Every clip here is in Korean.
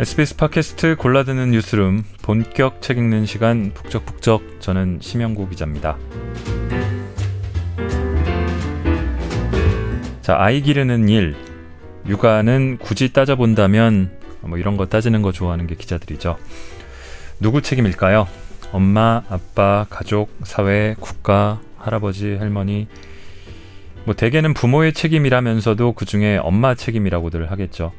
SBS 팟캐스트 골라드는 뉴스룸 본격 책 읽는 시간 북적북적 저는 심영구 기자입니다. 자, 아이 기르는 일, 육아는 굳이 따져본다면 뭐 이런 거 따지는 거 좋아하는 게 기자들이죠. 누구 책임일까요? 엄마, 아빠, 가족, 사회, 국가, 할아버지, 할머니. 뭐 대개는 부모의 책임이라면서도 그 중에 엄마 책임이라고들 하겠죠.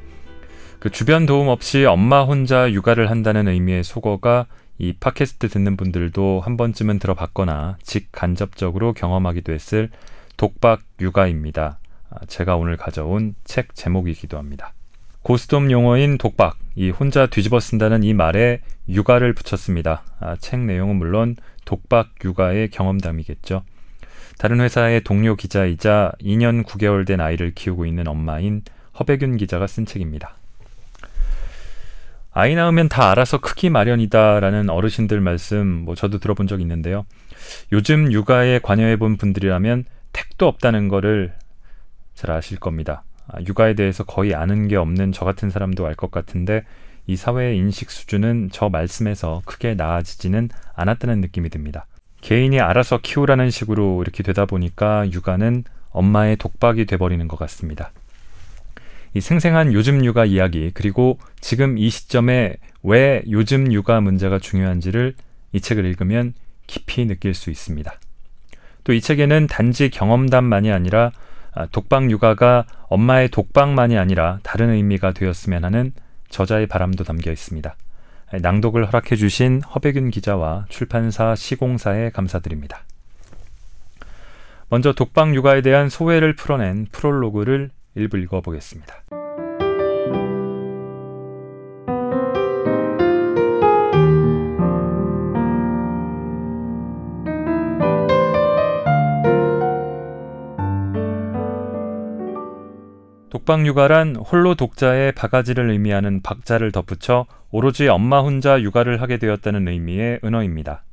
그 주변 도움 없이 엄마 혼자 육아를 한다는 의미의 속어가 이 팟캐스트 듣는 분들도 한 번쯤은 들어봤거나 직간접적으로 경험하기도 했을 독박 육아입니다. 아, 제가 오늘 가져온 책 제목이기도 합니다. 고스톱 용어인 독박, 이 혼자 뒤집어 쓴다는 이 말에 육아를 붙였습니다. 아, 책 내용은 물론 독박 육아의 경험담이겠죠. 다른 회사의 동료 기자이자 2년 9개월 된 아이를 키우고 있는 엄마인 허백윤 기자가 쓴 책입니다. 아이 낳으면 다 알아서 크기 마련이다라는 어르신들 말씀 뭐 저도 들어본 적 있는데요. 요즘 육아에 관여해 본 분들이라면 택도 없다는 거를 잘 아실 겁니다. 아, 육아에 대해서 거의 아는 게 없는 저 같은 사람도 알 것 같은데 이 사회의 인식 수준은 저 말씀에서 크게 나아지지는 않았다는 느낌이 듭니다. 개인이 알아서 키우라는 식으로 이렇게 되다 보니까 육아는 엄마의 독박이 돼버리는 것 같습니다. 이 생생한 요즘 육아 이야기 그리고 지금 이 시점에 왜 요즘 육아 문제가 중요한지를 이 책을 읽으면 깊이 느낄 수 있습니다. 또 이 책에는 단지 경험담만이 아니라 아, 독박 육아가 엄마의 독박만이 아니라 다른 의미가 되었으면 하는 저자의 바람도 담겨 있습니다. 낭독을 허락해 주신 허백윤 기자와 출판사 시공사에 감사드립니다. 먼저 독박 육아에 대한 소회를 풀어낸 프롤로그를 일부 읽어보겠습니다. 독박육아란 홀로 독자의 바가지를 의미하는 박자를 덧붙여 오로지 엄마 혼자 육아를 하게 되었다는 의미의 은어입니다.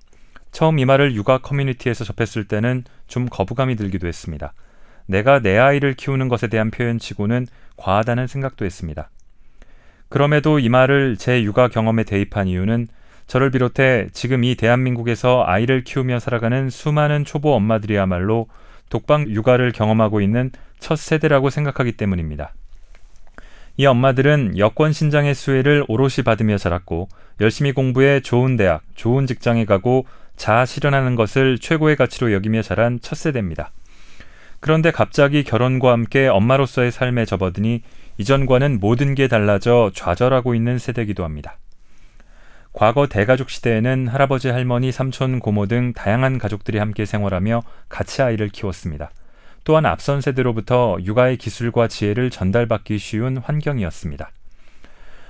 처음 이 말을 육아 커뮤니티에서 접했을 때는 좀 거부감이 들기도 했습니다. 내가 내 아이를 키우는 것에 대한 표현치고는 과하다는 생각도 했습니다. 그럼에도 이 말을 제 육아 경험에 대입한 이유는 저를 비롯해 지금 이 대한민국에서 아이를 키우며 살아가는 수많은 초보 엄마들이야말로 독방 육아를 경험하고 있는 첫 세대라고 생각하기 때문입니다. 이 엄마들은 여권 신장의 수혜를 오롯이 받으며 자랐고 열심히 공부해 좋은 대학, 좋은 직장에 가고 자아 실현하는 것을 최고의 가치로 여기며 자란 첫 세대입니다. 그런데 갑자기 결혼과 함께 엄마로서의 삶에 접어드니 이전과는 모든 게 달라져 좌절하고 있는 세대이기도 합니다. 과거 대가족 시대에는 할아버지, 할머니, 삼촌, 고모 등 다양한 가족들이 함께 생활하며 같이 아이를 키웠습니다. 또한 앞선 세대로부터 육아의 기술과 지혜를 전달받기 쉬운 환경이었습니다.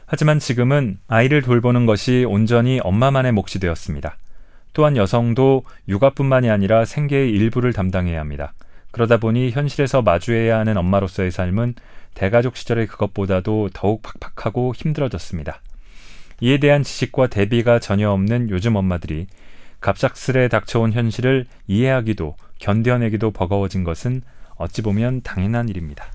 하지만 지금은 아이를 돌보는 것이 온전히 엄마만의 몫이 되었습니다. 또한 여성도 육아뿐만이 아니라 생계의 일부를 담당해야 합니다. 그러다 보니 현실에서 마주해야 하는 엄마로서의 삶은 대가족 시절의 그것보다도 더욱 팍팍하고 힘들어졌습니다. 이에 대한 지식과 대비가 전혀 없는 요즘 엄마들이 갑작스레 닥쳐온 현실을 이해하기도 견뎌내기도 버거워진 것은 어찌 보면 당연한 일입니다.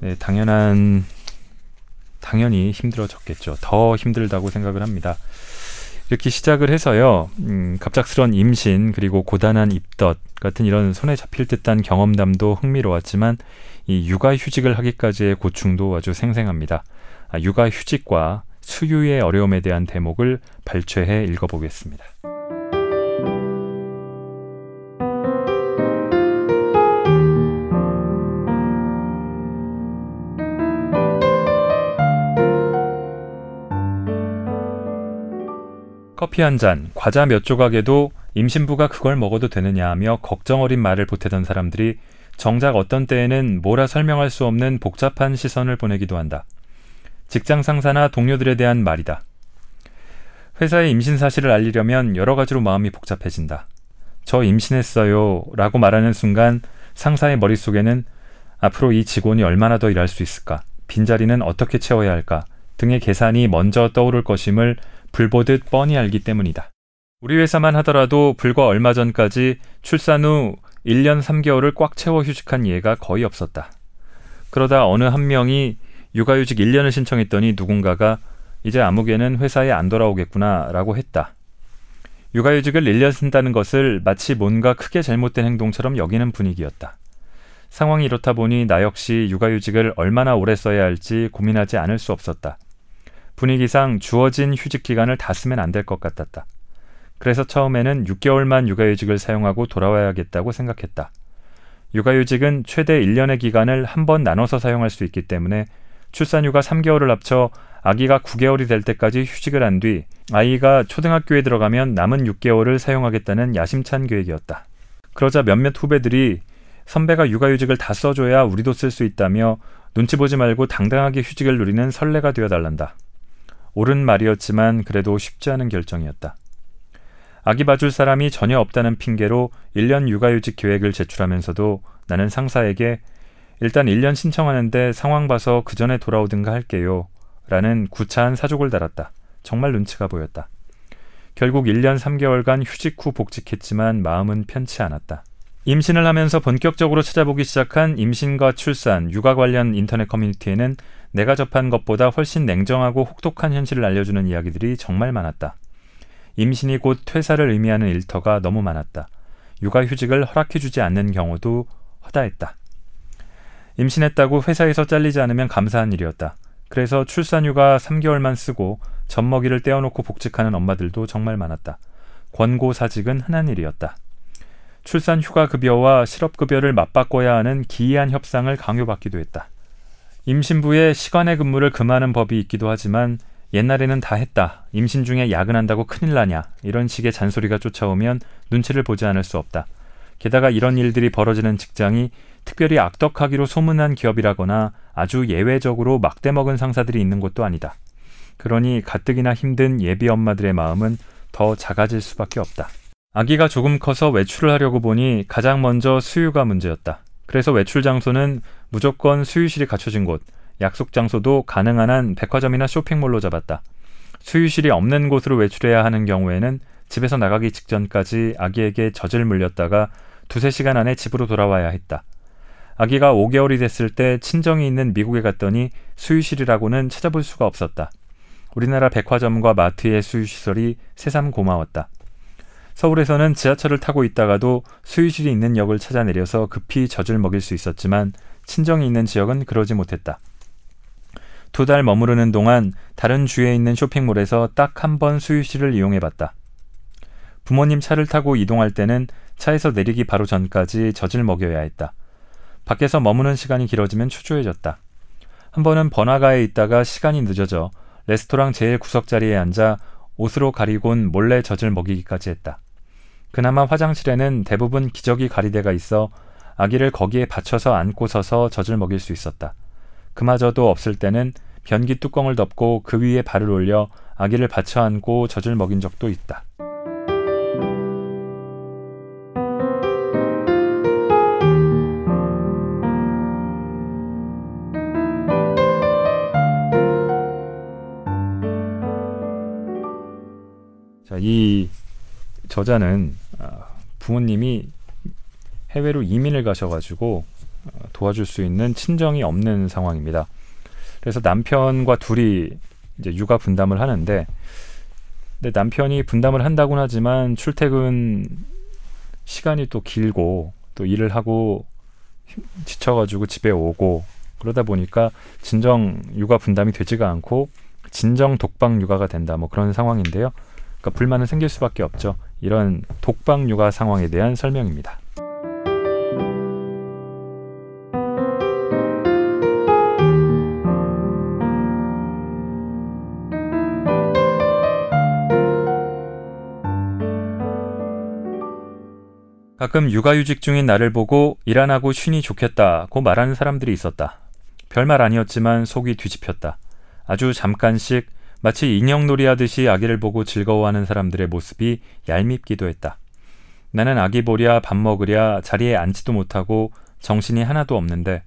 네, 당연한 당연히 힘들어졌겠죠. 더 힘들다고 생각을 합니다. 이렇게 시작을 해서요, 음, 갑작스런 임신 그리고 고단한 입덧 같은 이런 손에 잡힐 듯한 경험담도 흥미로웠지만 이 육아 휴직을 하기까지의 고충도 아주 생생합니다. 아, 육아 휴직과 수유의 어려움에 대한 대목을 발췌해 읽어보겠습니다. 커피 한 잔, 과자 몇 조각에도 임신부가 그걸 먹어도 되느냐 하며 걱정 어린 말을 보태던 사람들이 정작 어떤 때에는 뭐라 설명할 수 없는 복잡한 시선을 보내기도 한다. 직장 상사나 동료들에 대한 말이다. 회사의 임신 사실을 알리려면 여러 가지로 마음이 복잡해진다. 저 임신했어요. 라고 말하는 순간 상사의 머릿속에는 앞으로 이 직원이 얼마나 더 일할 수 있을까? 빈자리는 어떻게 채워야 할까? 등의 계산이 먼저 떠오를 것임을 불보듯 뻔히 알기 때문이다. 우리 회사만 하더라도 불과 얼마 전까지 출산 후 1년 3개월을 꽉 채워 휴직한 예가 거의 없었다. 그러다 어느 한 명이 육아휴직 1년을 신청했더니 누군가가 이제 아무개는 회사에 안 돌아오겠구나 라고 했다. 육아휴직을 1년 쓴다는 것을 마치 뭔가 크게 잘못된 행동처럼 여기는 분위기였다. 상황이 이렇다 보니 나 역시 육아휴직을 얼마나 오래 써야 할지 고민하지 않을 수 없었다. 분위기상 주어진 휴직 기간을 다 쓰면 안 될 것 같았다. 그래서 처음에는 6개월만 육아휴직을 사용하고 돌아와야겠다고 생각했다. 육아휴직은 최대 1년의 기간을 한 번 나눠서 사용할 수 있기 때문에 출산휴가 3개월을 합쳐 아기가 9개월이 될 때까지 휴직을 한 뒤 아이가 초등학교에 들어가면 남은 6개월을 사용하겠다는 야심찬 계획이었다. 그러자 몇몇 후배들이 선배가 육아휴직을 다 써줘야 우리도 쓸 수 있다며 눈치 보지 말고 당당하게 휴직을 누리는 선례가 되어달란다. 옳은 말이었지만 그래도 쉽지 않은 결정이었다. 아기 봐줄 사람이 전혀 없다는 핑계로 1년 육아휴직 계획을 제출하면서도 나는 상사에게 일단 1년 신청하는데 상황 봐서 그 전에 돌아오든가 할게요. 라는 구차한 사족을 달았다. 정말 눈치가 보였다. 결국 1년 3개월간 휴직 후 복직했지만 마음은 편치 않았다. 임신을 하면서 본격적으로 찾아보기 시작한 임신과 출산, 육아 관련 인터넷 커뮤니티에는 내가 접한 것보다 훨씬 냉정하고 혹독한 현실을 알려주는 이야기들이 정말 많았다. 임신이 곧 퇴사를 의미하는 일터가 너무 많았다. 육아휴직을 허락해주지 않는 경우도 허다했다. 임신했다고 회사에서 잘리지 않으면 감사한 일이었다. 그래서 출산휴가 3개월만 쓰고 젖먹이를 떼어놓고 복직하는 엄마들도 정말 많았다. 권고사직은 흔한 일이었다. 출산휴가 급여와 실업급여를 맞바꿔야 하는 기이한 협상을 강요받기도 했다. 임신부의 시간의 근무를 금하는 법이 있기도 하지만 옛날에는 다 했다. 임신 중에 야근한다고 큰일 나냐. 이런 식의 잔소리가 쫓아오면 눈치를 보지 않을 수 없다. 게다가 이런 일들이 벌어지는 직장이 특별히 악덕하기로 소문난 기업이라거나 아주 예외적으로 막대 먹은 상사들이 있는 곳도 아니다. 그러니 가뜩이나 힘든 예비 엄마들의 마음은 더 작아질 수밖에 없다. 아기가 조금 커서 외출을 하려고 보니 가장 먼저 수유가 문제였다. 그래서 외출 장소는 무조건 수유실이 갖춰진 곳, 약속 장소도 가능한 한 백화점이나 쇼핑몰로 잡았다. 수유실이 없는 곳으로 외출해야 하는 경우에는 집에서 나가기 직전까지 아기에게 젖을 물렸다가 두세 시간 안에 집으로 돌아와야 했다. 아기가 5개월이 됐을 때 친정이 있는 미국에 갔더니 수유실이라고는 찾아볼 수가 없었다. 우리나라 백화점과 마트의 수유시설이 새삼 고마웠다. 서울에서는 지하철을 타고 있다가도 수유실이 있는 역을 찾아 내려서 급히 젖을 먹일 수 있었지만 친정이 있는 지역은 그러지 못했다. 두 달 머무르는 동안 다른 주에 있는 쇼핑몰에서 딱 한 번 수유실을 이용해 봤다. 부모님 차를 타고 이동할 때는 차에서 내리기 바로 전까지 젖을 먹여야 했다. 밖에서 머무는 시간이 길어지면 초조해졌다. 한 번은 번화가에 있다가 시간이 늦어져 레스토랑 제일 구석 자리에 앉아 옷으로 가리곤 몰래 젖을 먹이기까지 했다. 그나마 화장실에는 대부분 기저귀 가리대가 있어 아기를 거기에 받쳐서 안고 서서 젖을 먹일 수 있었다. 그마저도 없을 때는 변기 뚜껑을 덮고 그 위에 발을 올려 아기를 받쳐 안고 젖을 먹인 적도 있다. 자, 이 저자는 아, 부모님이 해외로 이민을 가셔가지고 어, 도와줄 수 있는 친정이 없는 상황입니다. 그래서 남편과 둘이 이제 육아 분담을 하는데, 근데 남편이 분담을 한다곤 하지만 출퇴근 시간이 또 길고 또 일을 하고 지쳐가지고 집에 오고 그러다 보니까 진정 육아 분담이 되지가 않고 진정 독방 육아가 된다 뭐 그런 상황인데요. 그러니까 불만은 생길 수밖에 없죠. 이런 독방 육아 상황에 대한 설명입니다. 가끔 육아휴직 중인 나를 보고 일 안 하고 쉬니 좋겠다고 말하는 사람들이 있었다. 별말 아니었지만 속이 뒤집혔다. 아주 잠깐씩 마치 인형놀이 하듯이 아기를 보고 즐거워하는 사람들의 모습이 얄밉기도 했다. 나는 아기 보랴 밥 먹으랴 자리에 앉지도 못하고 정신이 하나도 없는데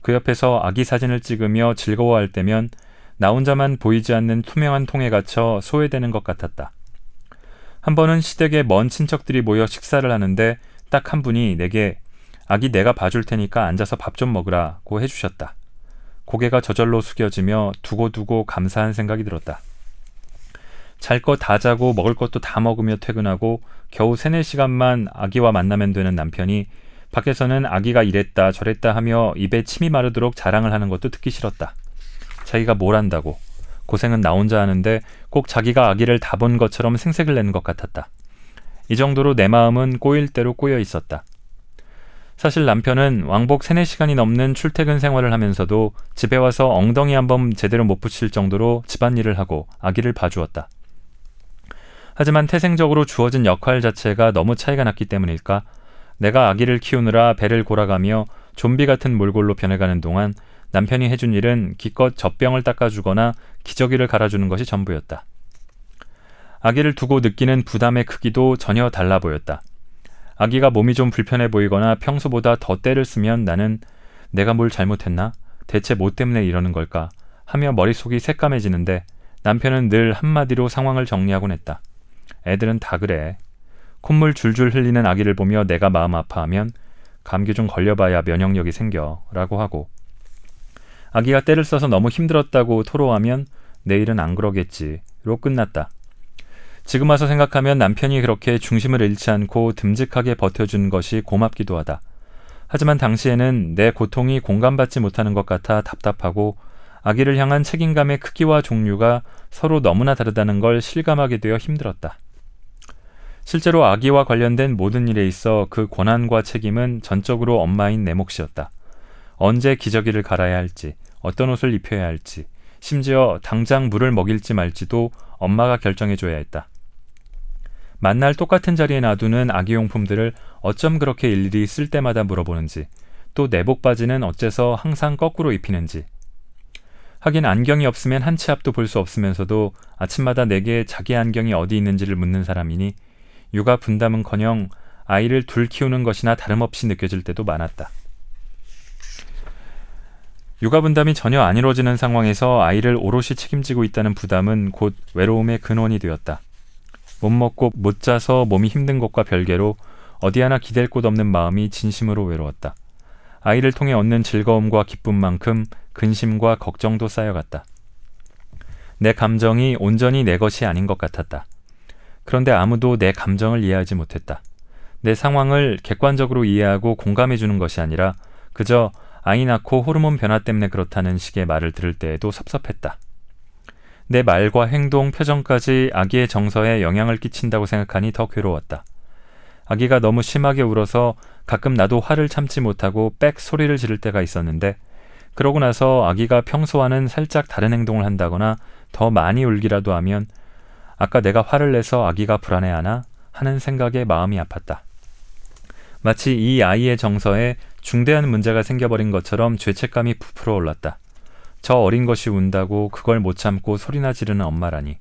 그 옆에서 아기 사진을 찍으며 즐거워할 때면 나 혼자만 보이지 않는 투명한 통에 갇혀 소외되는 것 같았다. 한 번은 시댁에 먼 친척들이 모여 식사를 하는데 딱 한 분이 내게 아기 내가 봐줄 테니까 앉아서 밥 좀 먹으라고 해주셨다. 고개가 저절로 숙여지며 두고두고 감사한 생각이 들었다. 잘 거 다 자고 먹을 것도 다 먹으며 퇴근하고 겨우 세네 시간만 아기와 만나면 되는 남편이 밖에서는 아기가 이랬다 저랬다 하며 입에 침이 마르도록 자랑을 하는 것도 듣기 싫었다. 자기가 뭘 한다고 고생은 나 혼자 하는데 꼭 자기가 아기를 다 본 것처럼 생색을 내는 것 같았다. 이 정도로 내 마음은 꼬일 대로 꼬여 있었다. 사실 남편은 왕복 3, 4시간이 넘는 출퇴근 생활을 하면서도 집에 와서 엉덩이 한 번 제대로 못 붙일 정도로 집안일을 하고 아기를 봐주었다. 하지만 태생적으로 주어진 역할 자체가 너무 차이가 났기 때문일까 내가 아기를 키우느라 배를 골아가며 좀비 같은 몰골로 변해가는 동안 남편이 해준 일은 기껏 젖병을 닦아주거나 기저귀를 갈아주는 것이 전부였다. 아기를 두고 느끼는 부담의 크기도 전혀 달라 보였다. 아기가 몸이 좀 불편해 보이거나 평소보다 더 때를 쓰면 나는 내가 뭘 잘못했나? 대체 뭐 때문에 이러는 걸까? 하며 머릿속이 새까매지는데 남편은 늘 한마디로 상황을 정리하곤 했다. 애들은 다 그래. 콧물 줄줄 흘리는 아기를 보며 내가 마음 아파하면 감기 좀 걸려봐야 면역력이 생겨 라고 하고 아기가 때를 써서 너무 힘들었다고 토로하면 내일은 안 그러겠지로 끝났다. 지금 와서 생각하면 남편이 그렇게 중심을 잃지 않고 듬직하게 버텨준 것이 고맙기도 하다. 하지만 당시에는 내 고통이 공감받지 못하는 것 같아 답답하고 아기를 향한 책임감의 크기와 종류가 서로 너무나 다르다는 걸 실감하게 되어 힘들었다. 실제로 아기와 관련된 모든 일에 있어 그 권한과 책임은 전적으로 엄마인 내 몫이었다. 언제 기저귀를 갈아야 할지, 어떤 옷을 입혀야 할지, 심지어 당장 물을 먹일지 말지도 엄마가 결정해줘야 했다. 만날 똑같은 자리에 놔두는 아기용품들을 어쩜 그렇게 일일이 쓸 때마다 물어보는지, 또 내복 바지는 어째서 항상 거꾸로 입히는지. 하긴 안경이 없으면 한 치 앞도 볼 수 없으면서도 아침마다 내게 자기 안경이 어디 있는지를 묻는 사람이니 육아 분담은커녕 아이를 둘 키우는 것이나 다름없이 느껴질 때도 많았다. 육아 분담이 전혀 안 이루어지는 상황에서 아이를 오롯이 책임지고 있다는 부담은 곧 외로움의 근원이 되었다. 못 먹고 못 자서 몸이 힘든 것과 별개로 어디 하나 기댈 곳 없는 마음이 진심으로 외로웠다. 아이를 통해 얻는 즐거움과 기쁨만큼 근심과 걱정도 쌓여갔다. 내 감정이 온전히 내 것이 아닌 것 같았다. 그런데 아무도 내 감정을 이해하지 못했다. 내 상황을 객관적으로 이해하고 공감해 주는 것이 아니라 그저 아이 낳고 호르몬 변화 때문에 그렇다는 식의 말을 들을 때에도 섭섭했다. 내 말과 행동, 표정까지 아기의 정서에 영향을 끼친다고 생각하니 더 괴로웠다. 아기가 너무 심하게 울어서 가끔 나도 화를 참지 못하고 빽 소리를 지를 때가 있었는데 그러고 나서 아기가 평소와는 살짝 다른 행동을 한다거나 더 많이 울기라도 하면 아까 내가 화를 내서 아기가 불안해하나 하는 생각에 마음이 아팠다. 마치 이 아이의 정서에 중대한 문제가 생겨버린 것처럼 죄책감이 부풀어 올랐다. 저 어린 것이 운다고 그걸 못 참고 소리나 지르는 엄마라니.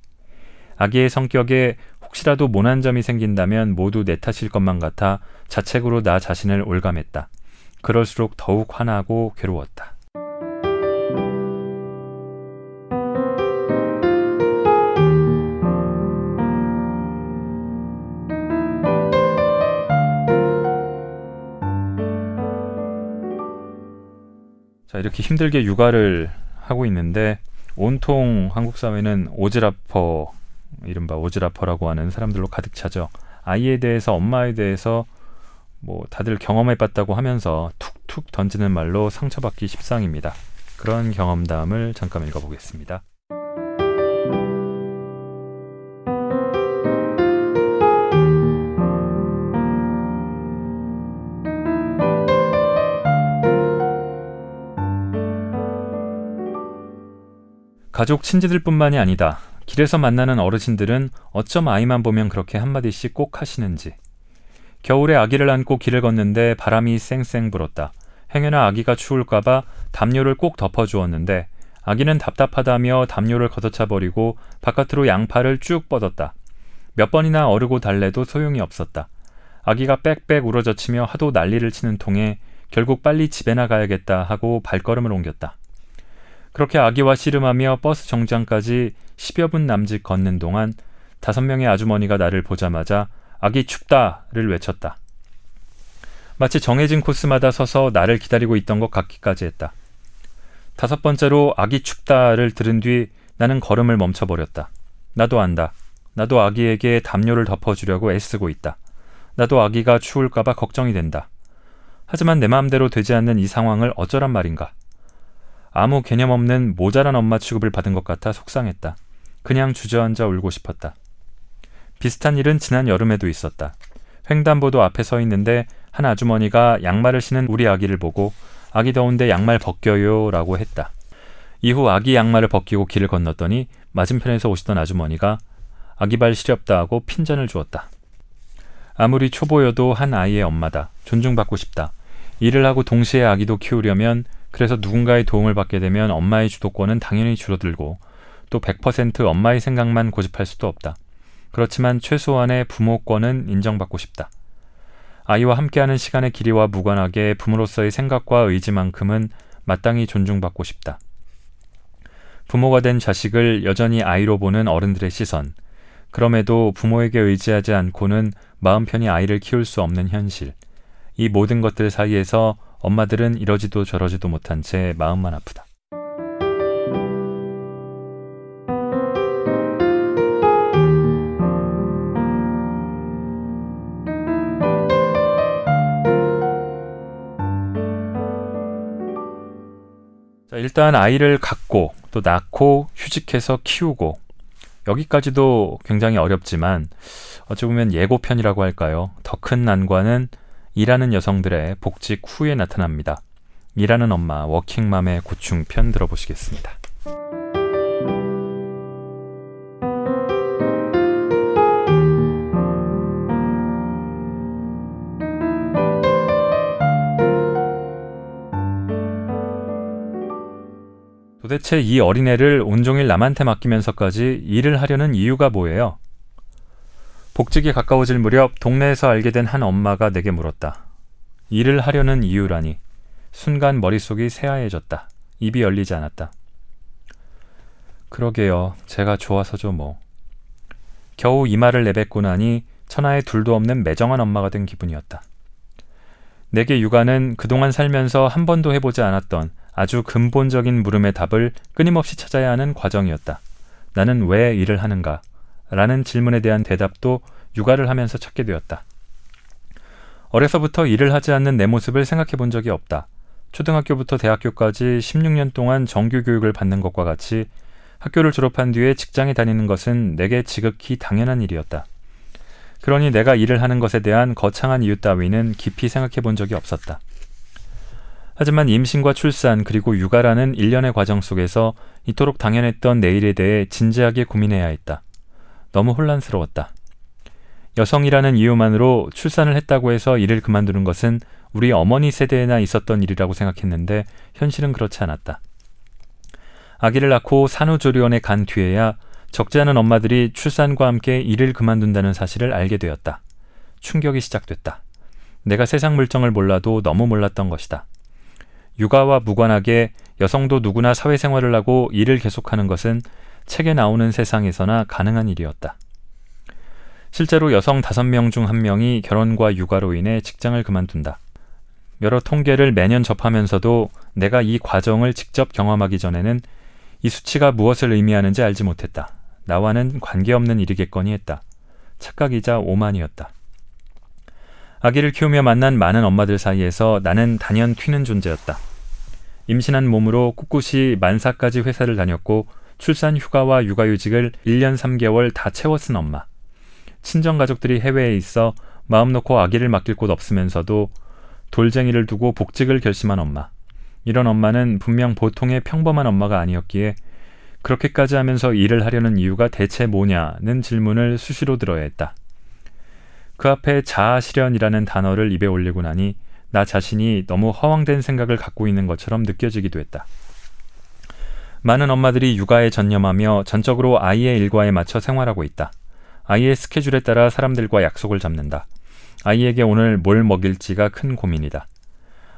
아기의 성격에 혹시라도 모난 점이 생긴다면 모두 내 탓일 것만 같아 자책으로 나 자신을 올감했다. 그럴수록 더욱 화나고 괴로웠다. 자, 이렇게 힘들게 육아를 하고 있는데 온통 한국 사회는 오지라퍼 이른바 오지라퍼라고 하는 사람들로 가득 차죠. 아이에 대해서 엄마에 대해서 뭐 다들 경험해봤다고 하면서 툭툭 던지는 말로 상처받기 십상입니다. 그런 경험담을 잠깐 읽어보겠습니다. 가족 친지들뿐만이 아니다. 길에서 만나는 어르신들은 어쩜 아이만 보면 그렇게 한마디씩 꼭 하시는지. 겨울에 아기를 안고 길을 걷는데 바람이 쌩쌩 불었다. 행여나 아기가 추울까봐 담요를 꼭 덮어주었는데 아기는 답답하다며 담요를 걷어차 버리고 바깥으로 양팔을 쭉 뻗었다. 몇 번이나 어르고 달래도 소용이 없었다. 아기가 빽빽 울어젖히며 하도 난리를 치는 통에 결국 빨리 집에 나가야겠다 하고 발걸음을 옮겼다. 그렇게 아기와 씨름하며 버스 정장까지 10여 분 남짓 걷는 동안 다섯 명의 아주머니가 나를 보자마자 아기 춥다를 외쳤다. 마치 정해진 코스마다 서서 나를 기다리고 있던 것 같기까지 했다. 다섯 번째로 아기 춥다를 들은 뒤 나는 걸음을 멈춰버렸다. 나도 안다. 나도 아기에게 담요를 덮어주려고 애쓰고 있다. 나도 아기가 추울까봐 걱정이 된다. 하지만 내 마음대로 되지 않는 이 상황을 어쩌란 말인가. 아무 개념 없는 모자란 엄마 취급을 받은 것 같아 속상했다. 그냥 주저앉아 울고 싶었다. 비슷한 일은 지난 여름에도 있었다. 횡단보도 앞에 서 있는데 한 아주머니가 양말을 신은 우리 아기를 보고 아기 더운데 양말 벗겨요 라고 했다. 이후 아기 양말을 벗기고 길을 건넜더니 맞은편에서 오시던 아주머니가 아기 발 시렵다 하고 핀잔을 주었다. 아무리 초보여도 한 아이의 엄마다. 존중받고 싶다. 일을 하고 동시에 아기도 키우려면 그래서 누군가의 도움을 받게 되면 엄마의 주도권은 당연히 줄어들고 또 100% 엄마의 생각만 고집할 수도 없다. 그렇지만 최소한의 부모권은 인정받고 싶다. 아이와 함께하는 시간의 길이와 무관하게 부모로서의 생각과 의지만큼은 마땅히 존중받고 싶다. 부모가 된 자식을 여전히 아이로 보는 어른들의 시선. 그럼에도 부모에게 의지하지 않고는 마음 편히 아이를 키울 수 없는 현실. 이 모든 것들 사이에서 엄마들은 이러지도 저러지도 못한 채 마음만 아프다. 자, 일단 아이를 갖고 또 낳고 휴직해서 키우고 여기까지도 굉장히 어렵지만 어찌 보면 예고편이라고 할까요? 더 큰 난관은 일하는 여성들의 복직 후에 나타납니다. 일하는 엄마 워킹맘의 고충편 들어보시겠습니다. 도대체 이 어린애를 온종일 남한테 맡기면서까지 일을 하려는 이유가 뭐예요? 복직이 가까워질 무렵 동네에서 알게 된 한 엄마가 내게 물었다. 일을 하려는 이유라니. 순간 머릿속이 새하얘졌다. 입이 열리지 않았다. 그러게요. 제가 좋아서죠 뭐. 겨우 이 말을 내뱉고 나니 천하에 둘도 없는 매정한 엄마가 된 기분이었다. 내게 육아는 그동안 살면서 한 번도 해보지 않았던 아주 근본적인 물음의 답을 끊임없이 찾아야 하는 과정이었다. 나는 왜 일을 하는가? 라는 질문에 대한 대답도 육아를 하면서 찾게 되었다. 어려서부터 일을 하지 않는 내 모습을 생각해 본 적이 없다. 초등학교부터 대학교까지 16년 동안 정규 교육을 받는 것과 같이 학교를 졸업한 뒤에 직장에 다니는 것은 내게 지극히 당연한 일이었다. 그러니 내가 일을 하는 것에 대한 거창한 이유 따위는 깊이 생각해 본 적이 없었다. 하지만 임신과 출산 그리고 육아라는 일련의 과정 속에서 이토록 당연했던 내일에 대해 진지하게 고민해야 했다. 너무 혼란스러웠다. 여성이라는 이유만으로 출산을 했다고 해서 일을 그만두는 것은 우리 어머니 세대에나 있었던 일이라고 생각했는데 현실은 그렇지 않았다. 아기를 낳고 산후조리원에 간 뒤에야 적지 않은 엄마들이 출산과 함께 일을 그만둔다는 사실을 알게 되었다. 충격이 시작됐다. 내가 세상 물정을 몰라도 너무 몰랐던 것이다. 육아와 무관하게 여성도 누구나 사회생활을 하고 일을 계속하는 것은 책에 나오는 세상에서나 가능한 일이었다. 실제로 여성 5명 중 1명이 결혼과 육아로 인해 직장을 그만둔다. 여러 통계를 매년 접하면서도 내가 이 과정을 직접 경험하기 전에는 이 수치가 무엇을 의미하는지 알지 못했다. 나와는 관계없는 일이겠거니 했다. 착각이자 오만이었다. 아기를 키우며 만난 많은 엄마들 사이에서 나는 단연 튀는 존재였다. 임신한 몸으로 꿋꿋이 만사까지 회사를 다녔고 출산 휴가와 육아휴직을 1년 3개월 다 채워 쓴 엄마. 친정 가족들이 해외에 있어 마음 놓고 아기를 맡길 곳 없으면서도 돌쟁이를 두고 복직을 결심한 엄마. 이런 엄마는 분명 보통의 평범한 엄마가 아니었기에 그렇게까지 하면서 일을 하려는 이유가 대체 뭐냐는 질문을 수시로 들어야 했다. 그 앞에 자아 실현이라는 단어를 입에 올리고 나니 나 자신이 너무 허황된 생각을 갖고 있는 것처럼 느껴지기도 했다. 많은 엄마들이 육아에 전념하며 전적으로 아이의 일과에 맞춰 생활하고 있다. 아이의 스케줄에 따라 사람들과 약속을 잡는다. 아이에게 오늘 뭘 먹일지가 큰 고민이다.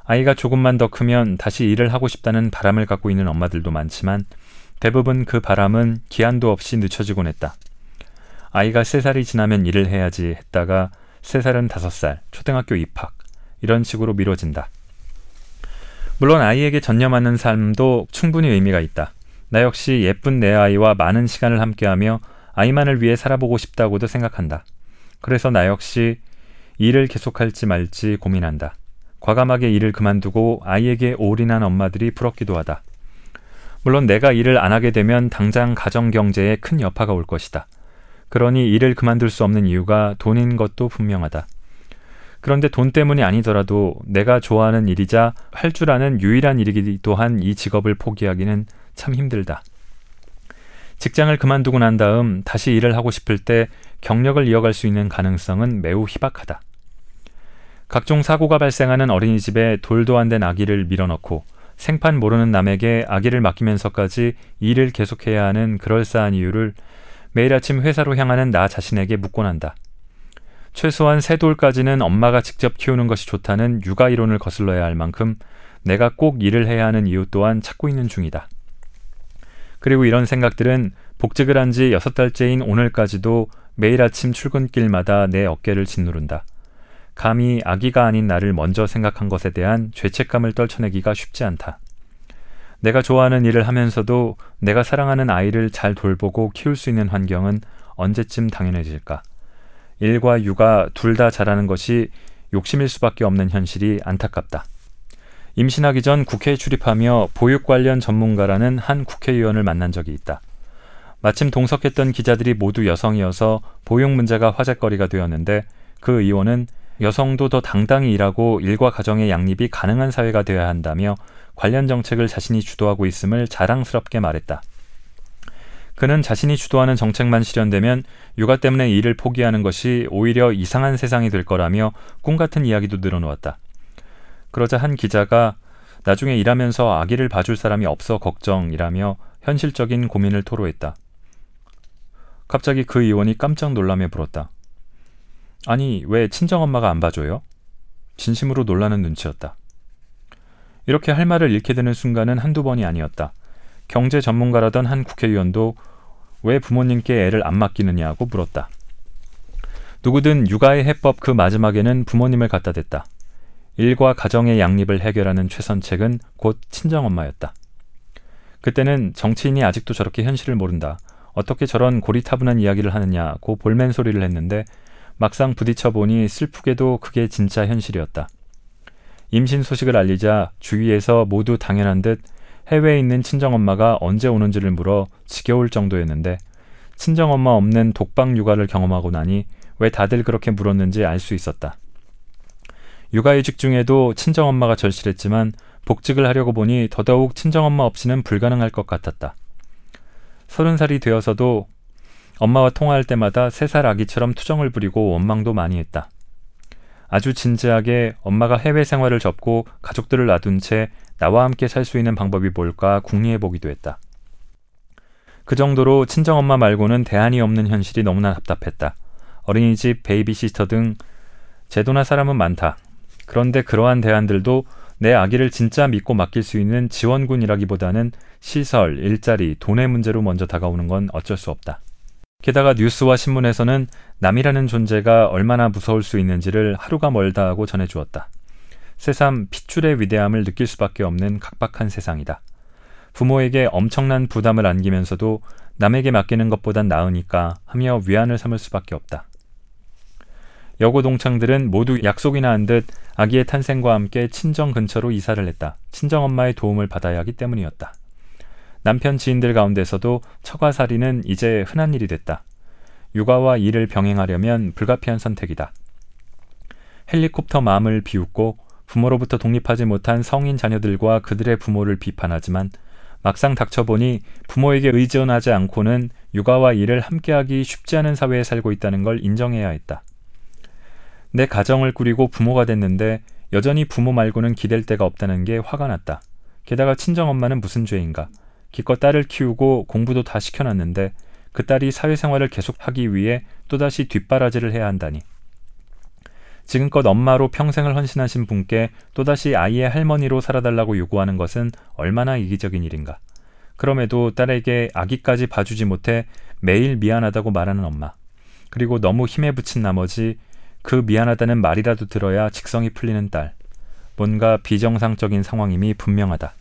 아이가 조금만 더 크면 다시 일을 하고 싶다는 바람을 갖고 있는 엄마들도 많지만 대부분 그 바람은 기한도 없이 늦춰지곤 했다. 아이가 세살이 지나면 일을 해야지 했다가 세살은 다섯 살 초등학교 입학, 이런 식으로 미뤄진다. 물론 아이에게 전념하는 삶도 충분히 의미가 있다. 나 역시 예쁜 내 아이와 많은 시간을 함께하며 아이만을 위해 살아보고 싶다고도 생각한다. 그래서 나 역시 일을 계속할지 말지 고민한다. 과감하게 일을 그만두고 아이에게 올인한 엄마들이 부럽기도 하다. 물론 내가 일을 안 하게 되면 당장 가정 경제에 큰 여파가 올 것이다. 그러니 일을 그만둘 수 없는 이유가 돈인 것도 분명하다. 그런데 돈 때문이 아니더라도 내가 좋아하는 일이자 할 줄 아는 유일한 일이기도 한 이 직업을 포기하기는 참 힘들다. 직장을 그만두고 난 다음 다시 일을 하고 싶을 때 경력을 이어갈 수 있는 가능성은 매우 희박하다. 각종 사고가 발생하는 어린이집에 돌도 안 된 아기를 밀어넣고 생판 모르는 남에게 아기를 맡기면서까지 일을 계속해야 하는 그럴싸한 이유를 매일 아침 회사로 향하는 나 자신에게 묻곤 한다. 최소한 세 돌까지는 엄마가 직접 키우는 것이 좋다는 육아 이론을 거슬러야 할 만큼 내가 꼭 일을 해야 하는 이유 또한 찾고 있는 중이다. 그리고 이런 생각들은 복직을 한 지 여섯 달째인 오늘까지도 매일 아침 출근길마다 내 어깨를 짓누른다. 감히 아기가 아닌 나를 먼저 생각한 것에 대한 죄책감을 떨쳐내기가 쉽지 않다. 내가 좋아하는 일을 하면서도 내가 사랑하는 아이를 잘 돌보고 키울 수 있는 환경은 언제쯤 당연해질까? 일과 육아 둘 다 잘하는 것이 욕심일 수밖에 없는 현실이 안타깝다. 임신하기 전 국회에 출입하며 보육 관련 전문가라는 한 국회의원을 만난 적이 있다. 마침 동석했던 기자들이 모두 여성이어서 보육 문제가 화제거리가 되었는데 그 의원은 여성도 더 당당히 일하고 일과 가정의 양립이 가능한 사회가 되어야 한다며 관련 정책을 자신이 주도하고 있음을 자랑스럽게 말했다. 그는 자신이 주도하는 정책만 실현되면 육아 때문에 일을 포기하는 것이 오히려 이상한 세상이 될 거라며 꿈 같은 이야기도 늘어놓았다. 그러자 한 기자가 나중에 일하면서 아기를 봐줄 사람이 없어 걱정이라며 현실적인 고민을 토로했다. 갑자기 그 의원이 깜짝 놀라며 물었다. 아니, 왜 친정엄마가 안 봐줘요? 진심으로 놀라는 눈치였다. 이렇게 할 말을 잃게 되는 순간은 한두 번이 아니었다. 경제 전문가라던 한 국회의원도 왜 부모님께 애를 안 맡기느냐고 물었다. 누구든 육아의 해법 그 마지막에는 부모님을 갖다 댔다. 일과 가정의 양립을 해결하는 최선책은 곧 친정엄마였다. 그때는 정치인이 아직도 저렇게 현실을 모른다. 어떻게 저런 고리타분한 이야기를 하느냐고 볼멘 소리를 했는데 막상 부딪혀 보니 슬프게도 그게 진짜 현실이었다. 임신 소식을 알리자 주위에서 모두 당연한 듯 해외에 있는 친정엄마가 언제 오는지를 물어 지겨울 정도였는데 친정엄마 없는 독방 육아를 경험하고 나니 왜 다들 그렇게 물었는지 알 수 있었다. 육아휴직 중에도 친정엄마가 절실했지만 복직을 하려고 보니 더더욱 친정엄마 없이는 불가능할 것 같았다. 서른 살이 되어서도 엄마와 통화할 때마다 세 살 아기처럼 투정을 부리고 원망도 많이 했다. 아주 진지하게 엄마가 해외 생활을 접고 가족들을 놔둔 채 나와 함께 살 수 있는 방법이 뭘까 궁리해 보기도 했다. 그 정도로 친정엄마 말고는 대안이 없는 현실이 너무나 답답했다. 어린이집, 베이비시터 등 제도나 사람은 많다. 그런데 그러한 대안들도 내 아기를 진짜 믿고 맡길 수 있는 지원군이라기보다는 시설, 일자리, 돈의 문제로 먼저 다가오는 건 어쩔 수 없다. 게다가 뉴스와 신문에서는 남이라는 존재가 얼마나 무서울 수 있는지를 하루가 멀다 하고 전해주었다. 새삼 핏줄의 위대함을 느낄 수밖에 없는 각박한 세상이다. 부모에게 엄청난 부담을 안기면서도 남에게 맡기는 것보단 나으니까 하며 위안을 삼을 수밖에 없다. 여고 동창들은 모두 약속이나 한 듯 아기의 탄생과 함께 친정 근처로 이사를 했다. 친정 엄마의 도움을 받아야 하기 때문이었다. 남편 지인들 가운데서도 처가살이는 이제 흔한 일이 됐다. 육아와 일을 병행하려면 불가피한 선택이다. 헬리콥터 마음을 비웃고 부모로부터 독립하지 못한 성인 자녀들과 그들의 부모를 비판하지만 막상 닥쳐보니 부모에게 의존하지 않고는 육아와 일을 함께하기 쉽지 않은 사회에 살고 있다는 걸 인정해야 했다. 내 가정을 꾸리고 부모가 됐는데 여전히 부모 말고는 기댈 데가 없다는 게 화가 났다. 게다가 친정엄마는 무슨 죄인가. 기껏 딸을 키우고 공부도 다 시켜놨는데 그 딸이 사회생활을 계속하기 위해 또다시 뒷바라지를 해야 한다니. 지금껏 엄마로 평생을 헌신하신 분께 또다시 아이의 할머니로 살아달라고 요구하는 것은 얼마나 이기적인 일인가. 그럼에도 딸에게 아기까지 봐주지 못해 매일 미안하다고 말하는 엄마. 그리고 너무 힘에 부친 나머지 그 미안하다는 말이라도 들어야 직성이 풀리는 딸. 뭔가 비정상적인 상황임이 분명하다.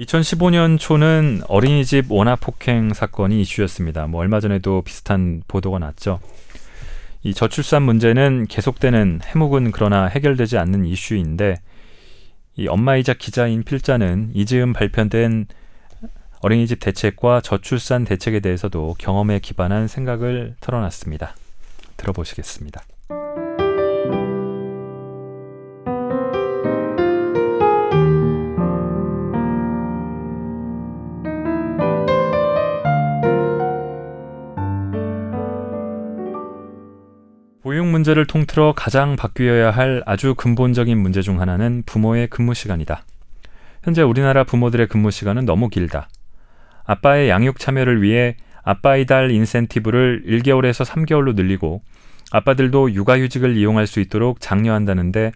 2015년 초는 어린이집 원화 폭행 사건이 이슈였습니다. 뭐 얼마 전에도 비슷한 보도가 났죠. 이 저출산 문제는 계속되는 해묵은 그러나 해결되지 않는 이슈인데 이 엄마이자 기자인 필자는 이즈음 발표된 어린이집 대책과 저출산 대책에 대해서도 경험에 기반한 생각을 털어놨습니다. 들어보시겠습니다. 보육 문제를 통틀어 가장 바뀌어야 할 아주 근본적인 문제 중 하나는 부모의 근무 시간이다. 현재 우리나라 부모들의 근무 시간은 너무 길다. 아빠의 양육 참여를 위해 아빠이달 인센티브를 1개월에서 3개월로 늘리고 아빠들도 육아휴직을 이용할 수 있도록 장려한다는데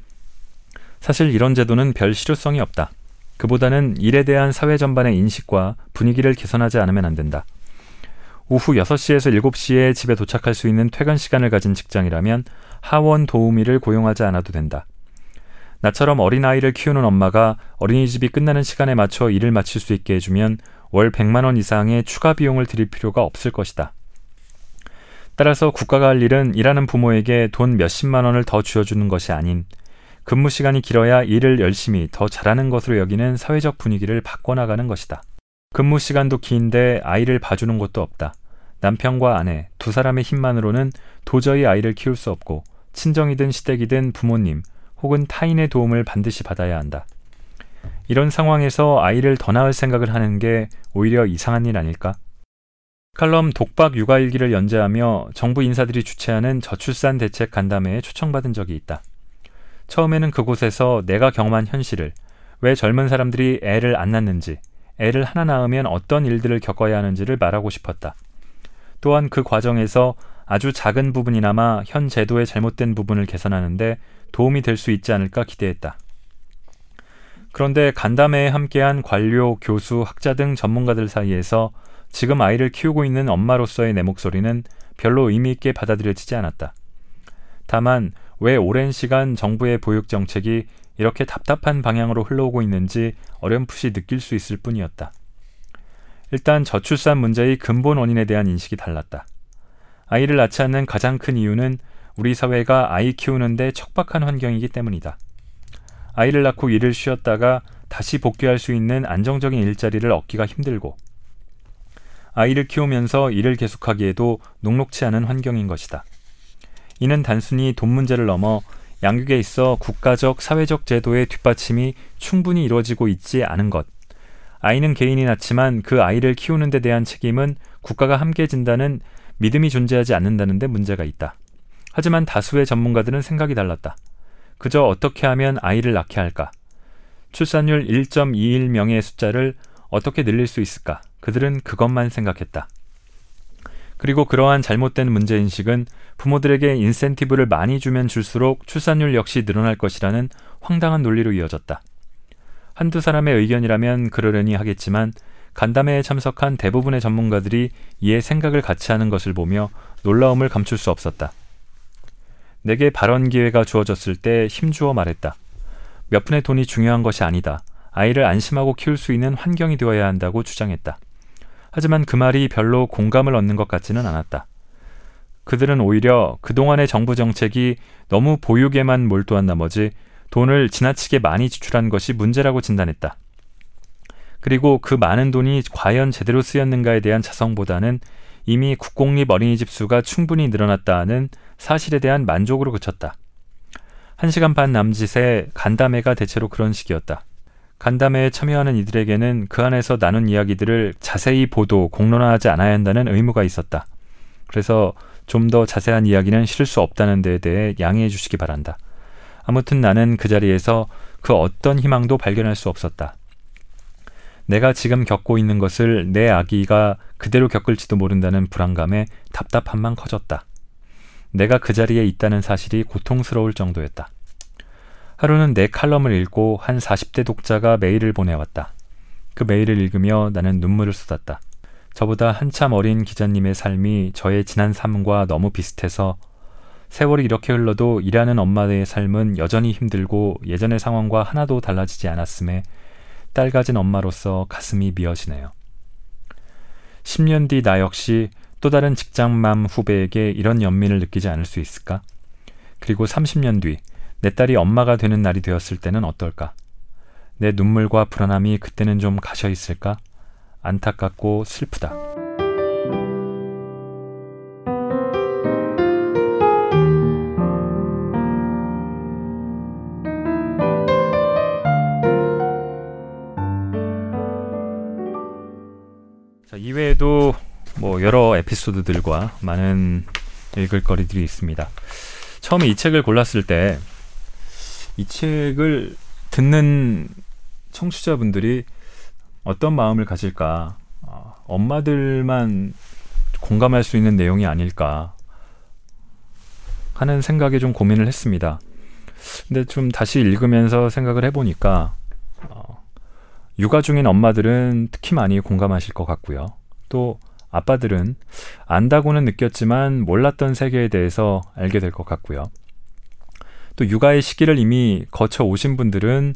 사실 이런 제도는 별 실효성이 없다. 그보다는 일에 대한 사회 전반의 인식과 분위기를 개선하지 않으면 안 된다. 오후 6시에서 7시에 집에 도착할 수 있는 퇴근 시간을 가진 직장이라면 하원 도우미를 고용하지 않아도 된다. 나처럼 어린아이를 키우는 엄마가 어린이집이 끝나는 시간에 맞춰 일을 마칠 수 있게 해주면 월 100만 원 이상의 추가 비용을 들일 필요가 없을 것이다. 따라서 국가가 할 일은 일하는 부모에게 돈 몇십만 원을 더 쥐어주는 것이 아닌 근무 시간이 길어야 일을 열심히 더 잘하는 것으로 여기는 사회적 분위기를 바꿔나가는 것이다. 근무 시간도 긴데 아이를 봐주는 곳도 없다. 남편과 아내 두 사람의 힘만으로는 도저히 아이를 키울 수 없고 친정이든 시댁이든 부모님 혹은 타인의 도움을 반드시 받아야 한다. 이런 상황에서 아이를 더 낳을 생각을 하는 게 오히려 이상한 일 아닐까? 칼럼 독박 육아일기를 연재하며 정부 인사들이 주최하는 저출산 대책 간담회에 초청받은 적이 있다. 처음에는 그곳에서 내가 경험한 현실을 왜 젊은 사람들이 애를 안 낳는지 애를 하나 낳으면 어떤 일들을 겪어야 하는지를 말하고 싶었다. 또한 그 과정에서 아주 작은 부분이나마 현 제도의 잘못된 부분을 개선하는데 도움이 될 수 있지 않을까 기대했다. 그런데 간담회에 함께한 관료, 교수, 학자 등 전문가들 사이에서 지금 아이를 키우고 있는 엄마로서의 내 목소리는 별로 의미 있게 받아들여지지 않았다. 다만 왜 오랜 시간 정부의 보육 정책이 이렇게 답답한 방향으로 흘러오고 있는지 어렴풋이 느낄 수 있을 뿐이었다. 일단 저출산 문제의 근본 원인에 대한 인식이 달랐다. 아이를 낳지 않는 가장 큰 이유는 우리 사회가 아이 키우는데 척박한 환경이기 때문이다. 아이를 낳고 일을 쉬었다가 다시 복귀할 수 있는 안정적인 일자리를 얻기가 힘들고 아이를 키우면서 일을 계속하기에도 녹록치 않은 환경인 것이다. 이는 단순히 돈 문제를 넘어 양육에 있어 국가적, 사회적 제도의 뒷받침이 충분히 이루어지고 있지 않은 것. 아이는 개인이 낳지만 그 아이를 키우는 데 대한 책임은 국가가 함께 진다는 믿음이 존재하지 않는다는 데 문제가 있다. 하지만 다수의 전문가들은 생각이 달랐다. 그저 어떻게 하면 아이를 낳게 할까? 출산율 1.21명의 숫자를 어떻게 늘릴 수 있을까? 그들은 그것만 생각했다. 그리고 그러한 잘못된 문제인식은 부모들에게 인센티브를 많이 주면 줄수록 출산율 역시 늘어날 것이라는 황당한 논리로 이어졌다. 한두 사람의 의견이라면 그러려니 하겠지만 간담회에 참석한 대부분의 전문가들이 이에 생각을 같이 하는 것을 보며 놀라움을 감출 수 없었다. 내게 발언 기회가 주어졌을 때 힘주어 말했다. 몇 푼의 돈이 중요한 것이 아니다. 아이를 안심하고 키울 수 있는 환경이 되어야 한다고 주장했다. 하지만 그 말이 별로 공감을 얻는 것 같지는 않았다. 그들은 오히려 그동안의 정부 정책이 너무 보육에만 몰두한 나머지 돈을 지나치게 많이 지출한 것이 문제라고 진단했다. 그리고 그 많은 돈이 과연 제대로 쓰였는가에 대한 자성보다는 이미 국공립 어린이집 수가 충분히 늘어났다는 사실에 대한 만족으로 그쳤다. 한 시간 반 남짓의 간담회가 대체로 그런 식이었다. 간담회에 참여하는 이들에게는 그 안에서 나눈 이야기들을 자세히 보도, 공론화하지 않아야 한다는 의무가 있었다. 그래서 좀 더 자세한 이야기는 실을 수 없다는 데에 대해 양해해 주시기 바란다. 아무튼 나는 그 자리에서 그 어떤 희망도 발견할 수 없었다. 내가 지금 겪고 있는 것을 내 아기가 그대로 겪을지도 모른다는 불안감에 답답함만 커졌다. 내가 그 자리에 있다는 사실이 고통스러울 정도였다. 하루는 내 칼럼을 읽고 한 40대 독자가 메일을 보내왔다. 그 메일을 읽으며 나는 눈물을 쏟았다. 저보다 한참 어린 기자님의 삶이 저의 지난 삶과 너무 비슷해서 세월이 이렇게 흘러도 일하는 엄마의 삶은 여전히 힘들고 예전의 상황과 하나도 달라지지 않았음에 딸 가진 엄마로서 가슴이 미어지네요. 10년 뒤 나 역시 또 다른 직장맘 후배에게 이런 연민을 느끼지 않을 수 있을까? 그리고 30년 뒤 내 딸이 엄마가 되는 날이 되었을 때는 어떨까? 내 눈물과 불안함이 그때는 좀 가셔 있을까? 안타깝고 슬프다. 이외에도 뭐 여러 에피소드들과 많은 읽을 거리들이 있습니다. 처음에 이 책을 골랐을 때 이 책을 듣는 청취자분들이 어떤 마음을 가질까? 어, 엄마들만 공감할 수 있는 내용이 아닐까 하는 생각에 좀 고민을 했습니다. 근데 좀 다시 읽으면서 생각을 해보니까 어, 육아 중인 엄마들은 특히 많이 공감하실 것 같고요. 또 아빠들은 안다고는 느꼈지만 몰랐던 세계에 대해서 알게 될 것 같고요. 또 육아의 시기를 이미 거쳐 오신 분들은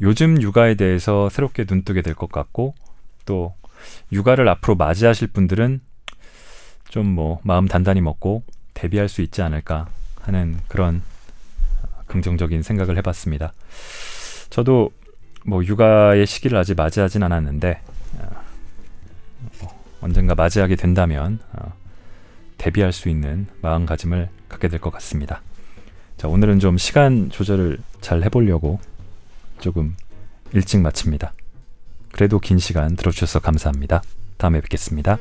요즘 육아에 대해서 새롭게 눈뜨게 될 것 같고 또 육아를 앞으로 맞이하실 분들은 좀 뭐 마음 단단히 먹고 대비할 수 있지 않을까 하는 그런 긍정적인 생각을 해봤습니다. 저도 뭐 육아의 시기를 아직 맞이하진 않았는데 어, 언젠가 맞이하게 된다면 어, 대비할 수 있는 마음가짐을 갖게 될 것 같습니다. 자, 오늘은 좀 시간 조절을 잘 해보려고 조금 일찍 마칩니다. 그래도 긴 시간 들어주셔서 감사합니다. 다음에 뵙겠습니다.